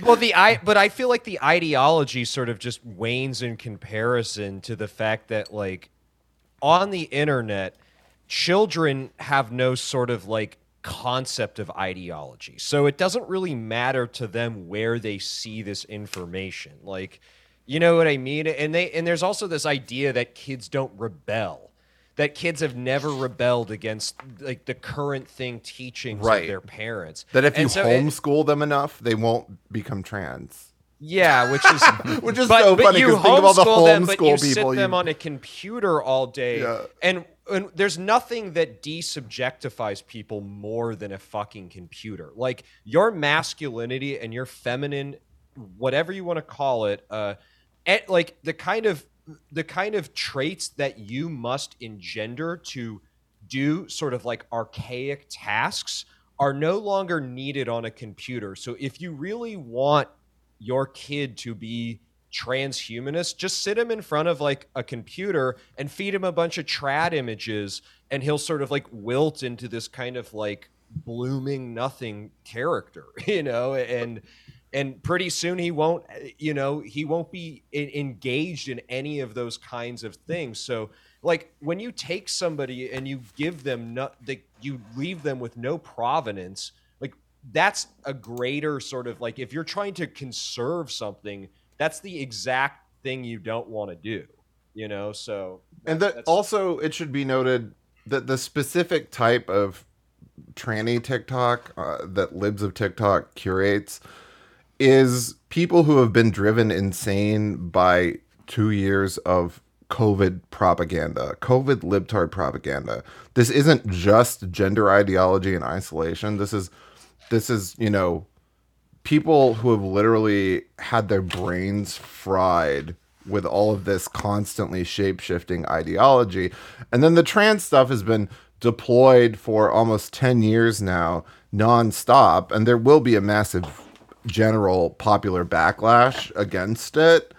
Well, the I, but I feel like the ideology sort of just wanes in comparison to the fact that, like, on the internet, children have no sort of like concept of ideology. So it doesn't really matter to them where they see this information. Like, you know what I mean? And they and there's also this idea that kids don't rebel. That kids have never rebelled against like the current thing teachings Right. of their parents. that if you And so it- homeschool them enough they won't become trans yeah, which is *laughs* Which is but, so but funny, you think of all the homeschool them, but you homeschool sit people them you- on a computer all day, Yeah. and and there's nothing that desubjectifies people more than a fucking computer. Like your masculinity and your feminine, whatever you want to call it, uh, et, like the kind of the kind of traits that you must engender to do sort of like archaic tasks are no longer needed on a computer. So if you really want your kid to be transhumanist, just sit him in front of like a computer and feed him a bunch of trad images and he'll sort of like wilt into this kind of like blooming nothing character, *laughs* you know, and and pretty soon he won't you know he won't be en- engaged in any of those kinds of things. So like when you take somebody and you give them no they, you leave them with no provenance like that's a greater sort of like if you're trying to conserve something that's the exact thing you don't want to do you know so and that- also it should be noted that the specific type of tranny TikTok uh, that Libs of TikTok curates is people who have been driven insane by two years of COVID propaganda, COVID libtard propaganda. This isn't just gender ideology in isolation. This is, this is you know, people who have literally had their brains fried with all of this constantly shape shifting ideology. And then the trans stuff has been deployed for almost 10 years now, nonstop. And there will be a massive general popular backlash against it.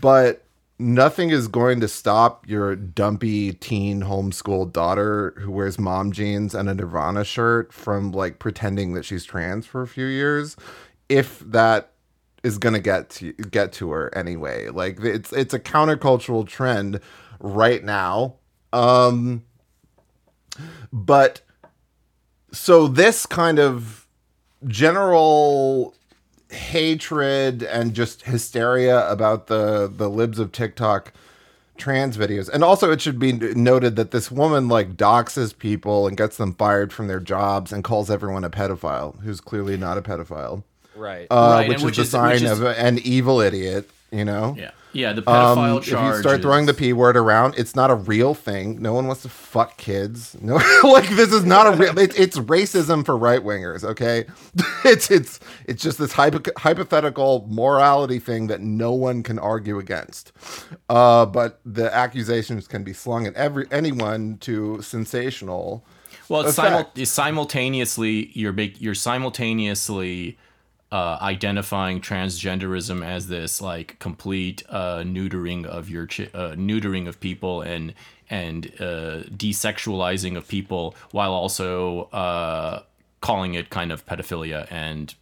But nothing is going to stop your dumpy teen homeschooled daughter who wears mom jeans and a Nirvana shirt from like pretending that she's trans for a few years if that is going to get to get to her anyway like it's it's a countercultural trend right now um but so this kind of general hatred and just hysteria about the the libs of TikTok trans videos. And also it should be noted that this woman like doxes people and gets them fired from their jobs and calls everyone a pedophile who's clearly not a pedophile. Right Uh, Right, which and is which the is- sign which is- of an evil idiot. You know. Yeah, yeah. The Um, pedophile if you start throwing the p word around, it's not a real thing. No one wants to fuck kids. No, *laughs* like this is not a real. It, it's racism for right wingers. Okay, *laughs* it's it's it's just this hypo- hypothetical morality thing that no one can argue against. Uh, but the accusations can be slung at every anyone to sensational. Well, it's, simul- simultaneously you're big, you're simultaneously uh, identifying transgenderism as this like complete uh, neutering of your chi- uh, neutering of people and and uh, desexualizing of people while also uh, calling it kind of pedophilia and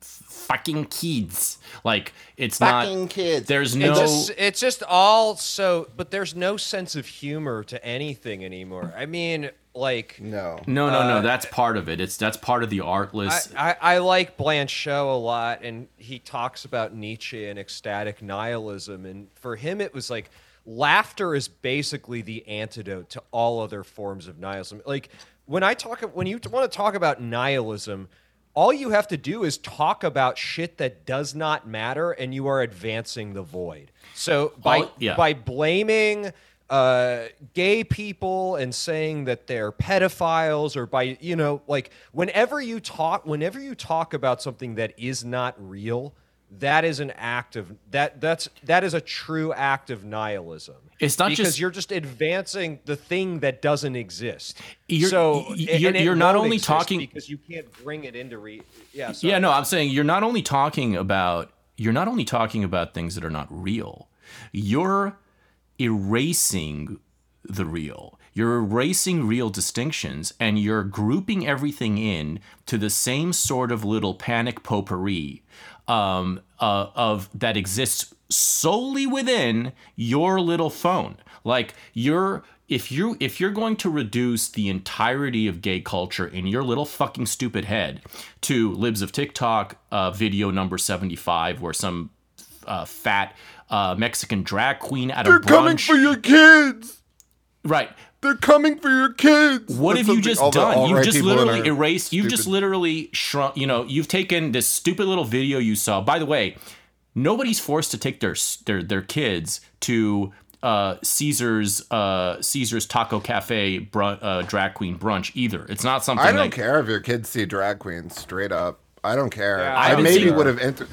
fucking kids. Like it's Fucking not kids. There's It no just, it's just all so, but there's no sense of humor to anything anymore. I mean, like, No. no no no. uh, That's part of it. It's that's part of the artless. I, I, I like Blanchot a lot, and he talks about Nietzsche and ecstatic nihilism. And for him, it was like laughter is basically the antidote to all other forms of nihilism. Like when I talk, when you want to talk about nihilism, all you have to do is talk about shit that does not matter, and you are advancing the void. So by All- yeah. by blaming uh, gay people and saying that they're pedophiles or by you know like whenever you talk whenever you talk about something that is not real that is an act of that that's that is a true act of nihilism It's not just because just- you're just advancing the thing that doesn't exist You're- so you're- you're not only talking- because you can't bring it into re yeah Yeah, no, I'm saying you're not only talking about you're not only talking about things that are not real. You're erasing the real. You're erasing real distinctions and you're grouping everything in to the same sort of little panic potpourri um, uh, of that exists solely within your little phone. Like you're if you if you're going to reduce the entirety of gay culture in your little fucking stupid head to libs of TikTok uh, video number 75 where some uh, fat uh, Mexican drag queen at a brunch. They're coming for your kids. right They're coming for your kids. what That's have you just done? You've alt-right just literally our- erased. You've just literally shrunk. You know, you've taken this stupid little video you saw. By the way, nobody's forced to take their their their kids to uh, Caesar's uh, Caesar's Taco Cafe brun- uh, drag queen brunch either. It's not something. I don't that, care if your kids see drag queens. Straight up, I don't care. Yeah, I I, maybe would have enter-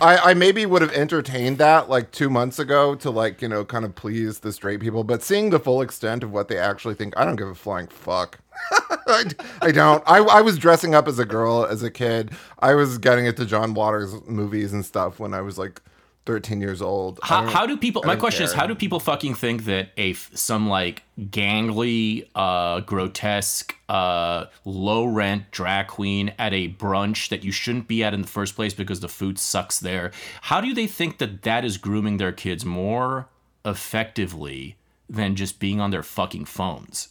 I, I maybe would have entertained that like two months ago to like you know kind of please the straight people, but seeing the full extent of what they actually think, I don't give a flying fuck. *laughs* I, I don't. I, I was dressing up as a girl as a kid. I was getting into John Waters movies and stuff when I was like 13 years old. How, how do people? My question is, how do people fucking think that a, some like gangly, uh, grotesque, uh, low rent drag queen at a brunch that you shouldn't be at in the first place because the food sucks there? How do they think that that is grooming their kids more effectively than just being on their fucking phones?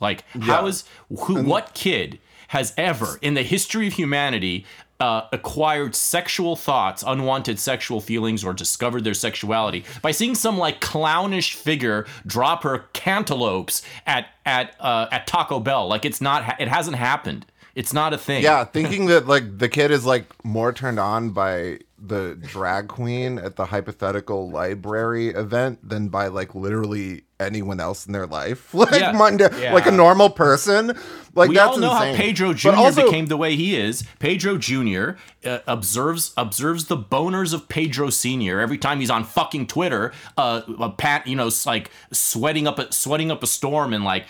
Like, how Yeah. is who? what kid has ever in the history of humanity uh, acquired sexual thoughts, unwanted sexual feelings, or discovered their sexuality by seeing some like clownish figure drop her cantaloupes at at uh, at Taco Bell? Like, it's not. It hasn't happened. It's not a thing. Yeah, thinking that like the kid is like more turned on by the drag queen at the hypothetical library event than by like literally anyone else in their life. *laughs* Like Yeah. Monday, like a normal person. Like we that's all know insane. how Pedro Jr. also- became the way he is. Pedro Jr. Uh, observes observes the boners of Pedro Sr. every time he's on fucking Twitter. Uh, a pat, you know, like sweating up a sweating up a storm and like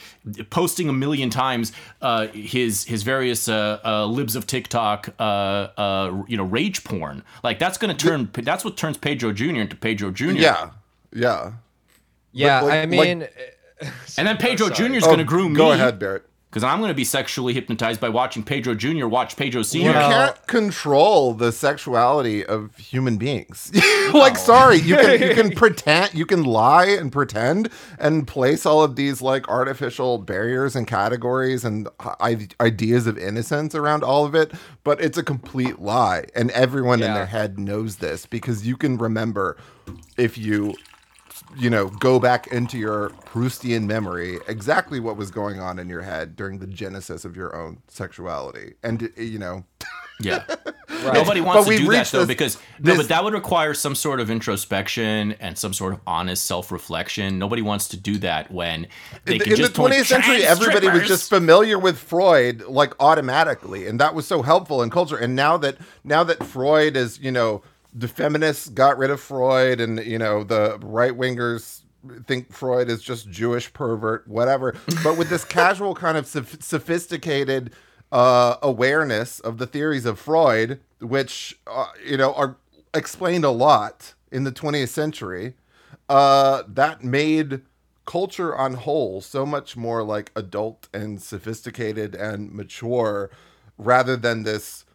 posting a million times uh, his his various uh, uh, libs of TikTok, uh, uh, you know, rage porn. Like that's gonna turn. That's what turns Pedro Jr. into Pedro Jr. Yeah, yeah. Yeah like- i like- mean *laughs* and then Pedro. Jr. is Oh, gonna groom me. Go ahead, Barrett. Because I'm going to be sexually hypnotized by watching Pedro Jr. watch Pedro Sr. You can't control the sexuality of human beings. *laughs* like, oh. sorry, you can you can *laughs* pretend, you can lie and pretend and place all of these like artificial barriers and categories and I- ideas of innocence around all of it, but it's a complete lie, and everyone in their head knows this because you can remember if you you know, go back into your Proustian memory exactly what was going on in your head during the genesis of your own sexuality. And, you know, Yeah. *laughs* Nobody wants But to do that reached though this- because no, this- but that would require some sort of introspection and some sort of honest self-reflection. Nobody wants to do that when they in can the just point 20th century, "Trans everybody was just familiar with Freud like automatically, and that was so helpful in culture. And now that now that Freud is, you know, the feminists got rid of Freud, and you know the right wingers think Freud is just Jewish pervert, whatever. But with this *laughs* casual kind of sophisticated uh, awareness of the theories of Freud, which uh, you know are explained a lot in the 20th century, uh, that made culture on whole so much more like adult and sophisticated and mature rather than this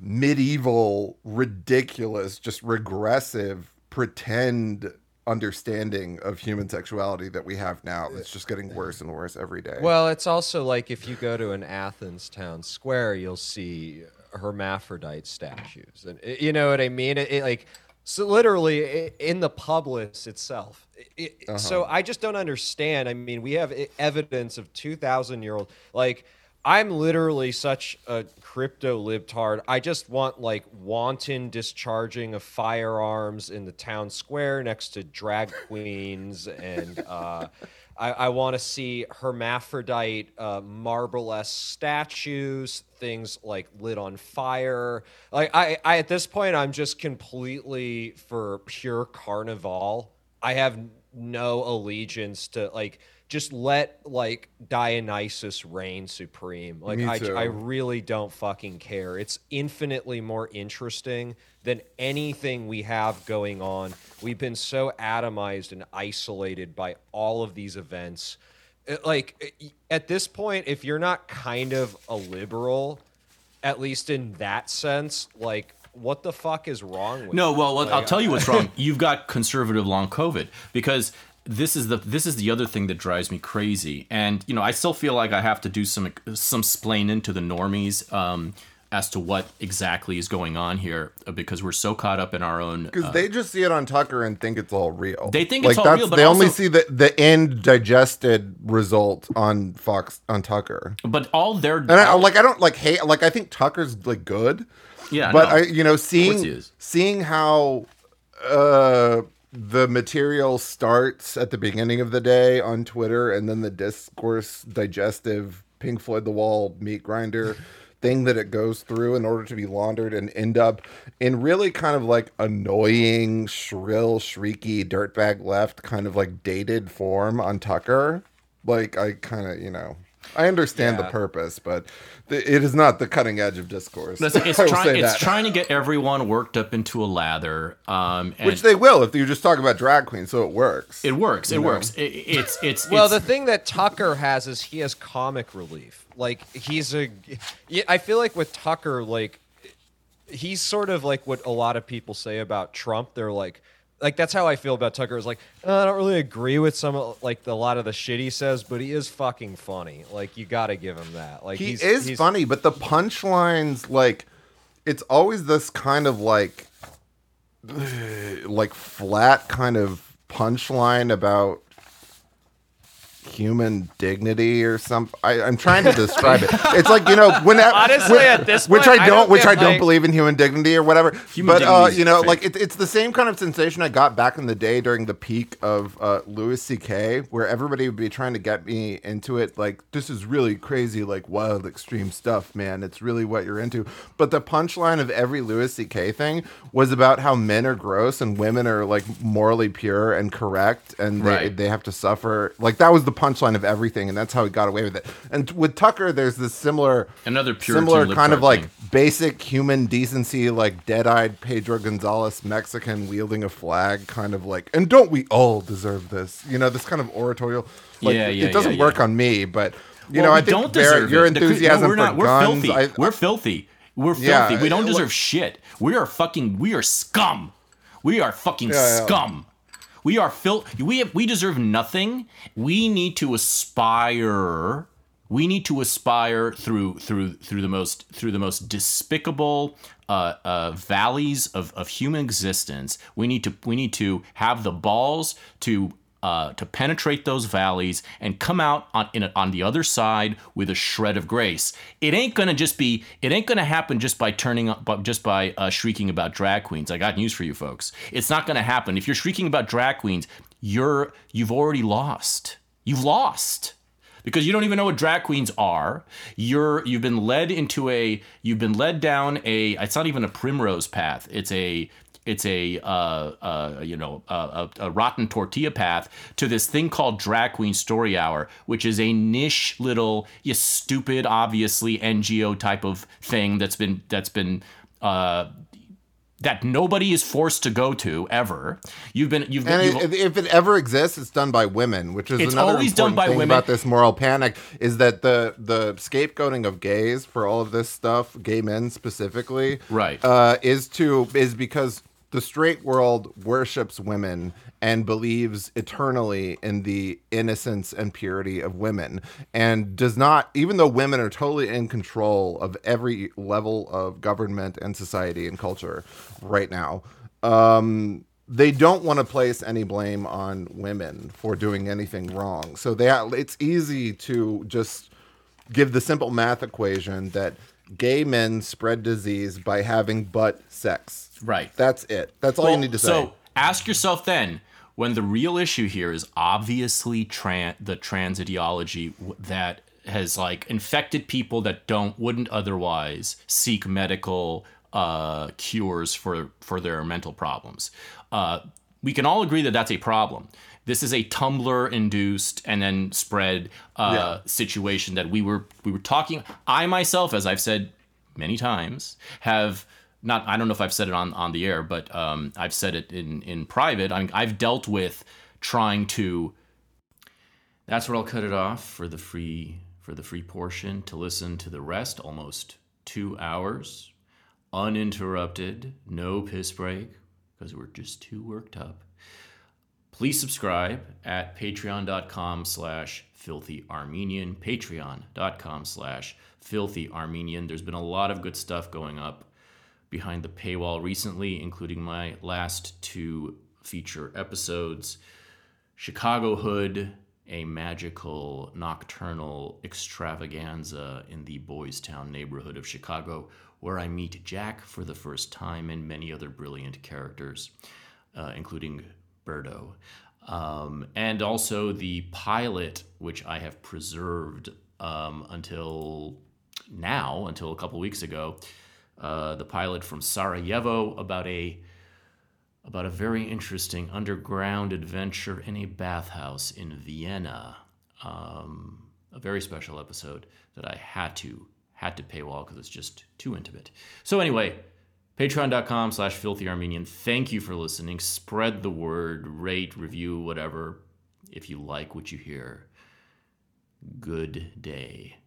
medieval ridiculous just regressive pretend understanding of human sexuality that we have now it's just getting worse and worse every day Well, it's also like if you go to an Athens town square, you'll see hermaphrodite statues, and you know what I mean. It, it, like so, literally i- in the publis itself. It- it- So uh-huh. I just don't understand. I mean, we have evidence of two thousand year old like. I'm literally such a crypto libtard. I just want like wanton discharging of firearms in the town square next to drag *laughs* queens, and uh, I, I want to see hermaphrodite uh, marble-esque statues, things like lit on fire. Like I, I, at this point, I'm just completely for pure carnival. I have no allegiance to like just let like Dionysus reign supreme. Like Me I, too. I really don't fucking care. It's infinitely more interesting than anything we have going on. We've been so atomized and isolated by all of these events. It- like uh, at this point, if you're not kind of a liberal, at least in that sense, like what the fuck is wrong with No, you? well, Like, I'll tell you what's wrong. *laughs* You've got conservative long COVID because this is the this is the other thing that drives me crazy. And you know, I still feel like I have to do some some splaining to the normies um, as to what exactly is going on here uh, because we're so caught up in our own. because uh, they just see it on Tucker and think it's all real. They think like it's all that's, real, but they only see the the end digested result on Fox on Tucker. but all their And I, like I don't like hate like I think Tucker's like good. yeah, but no. I you know seeing seeing how uh the material starts at the beginning of the day on Twitter and then the discourse digestive Pink Floyd the Wall meat grinder *laughs* thing that it goes through in order to be laundered and end up in really kind of like annoying, shrill, shrieky, dirtbag left kind of like dated form on Tucker. Like I kind of, you know, I understand the purpose, but th- it is not the cutting edge of discourse. Listen, *laughs* it's I will trying it's trying to get everyone worked up into a lather. Um, and Which they will if you just talk about drag queens, so it works. it works. It know? works. It, it's it's Well, it's, the thing that Tucker has is he has comic relief. Like he's a, yeah, I feel like with Tucker, like he's sort of like what a lot of people say about Trump. They're like, like that's how I feel about Tucker. Is like "Uh, I don't really agree with some of like a lot of the shit he says, but he is fucking funny. Like you got to give him that. Like he he's, is he's, funny, but the punchlines, like, it's always this kind of like, *sighs* like flat kind of punchline about human dignity or something. I'm trying to describe it. It's like you know when Honestly, when- at this which point, I I don't, don't which I don't my- believe in human dignity or whatever. But uh, you know, like it, it's the same kind of sensation I got back in the day during the peak of uh, Louis C.K., where everybody would be trying to get me into it. Like this is really crazy, like wild, extreme stuff, man. It's really what you're into. But the punchline of every Louis C.K. thing was about how men are gross and women are like morally pure and correct, and they Right. they have to suffer. Like that was the punchline of everything, and that's how he got away with it. And with Tucker, there's this similar Another Puritan similar kind of like thing. basic human decency, like dead-eyed Pedro Gonzalez Mexican wielding a flag, kind of like, and don't we all deserve this? You know, this kind of oratorial. Like, Yeah, yeah, it doesn't yeah, work on me, but you Well, know, I think don't Barrett, deserve your. The enthusiasm no, we're not. for We're guns. filthy. I, we're filthy. We're filthy. We don't deserve shit. We are fucking. We are scum. We are fucking scum. We are fil- We have. We deserve nothing. We need to aspire. We need to aspire through through through the most through the most despicable uh, uh, valleys of, of human existence. We need to we need to have the balls to uh, to penetrate those valleys and come out on a, on the other side with a shred of grace. It ain't gonna just be. It ain't gonna happen just by turning up, just by uh, shrieking about drag queens. I got news for you folks. It's not gonna happen. If you're shrieking about drag queens, you're you've already lost. You've lost because you don't even know what drag queens are. You're you've been led into a you've been led down a it's not even a primrose path. It's a it's a uh, uh, you know a, a, rotten tortilla path to this thing called drag queen story hour which is a niche little you stupid obviously ngo type of thing that's been that's been uh, that nobody is forced to go to ever. You've been you've, and you've, if it ever exists, it's done by women, which is It's another always important done by thing women. about this moral panic is that the the scapegoating of gays for all of this stuff, gay men specifically, Right. uh, is to is because the straight world worships women and believes eternally in the innocence and purity of women and does not even though women are totally in control of every level of government and society and culture right now um they don't want to place any blame on women for doing anything wrong. So they it's easy to just give the simple math equation that gay men spread disease by having butt sex Right. that's it that's all Well, you need to say So ask yourself then, when the real issue here is obviously tran- the trans ideology that has like infected people that don't wouldn't otherwise seek medical uh, cures for for their mental problems. Uh, we can all agree that that's a problem. This is a Tumblr induced and then spread uh, Yeah. situation that we were we were talking. I myself, as I've said many times, have not. I don't know if I've said it on on the air, but um, I've said it in in private. I I've dealt with trying to. That's where I'll cut it off for the free for the free portion. To listen to the rest, almost two hours, uninterrupted, no piss break, because we're just too worked up please subscribe at patreon.com slash filthy armenian patreon.com slash filthy armenian there's been a lot of good stuff going up behind the paywall recently including my last two feature episodes chicago hood a magical nocturnal extravaganza in the boys town neighborhood of chicago where i meet jack for the first time and many other brilliant characters uh, including Birdo. Um, and also the pilot, which I have preserved um, until now, until a couple weeks ago. Uh, the pilot from Sarajevo about a about a very interesting underground adventure in a bathhouse in Vienna. Um, a very special episode that I had to had to paywall because it's just too intimate. So anyway, patreon.com slash filthy armenian thank you for listening spread the word rate review whatever if you like what you hear good day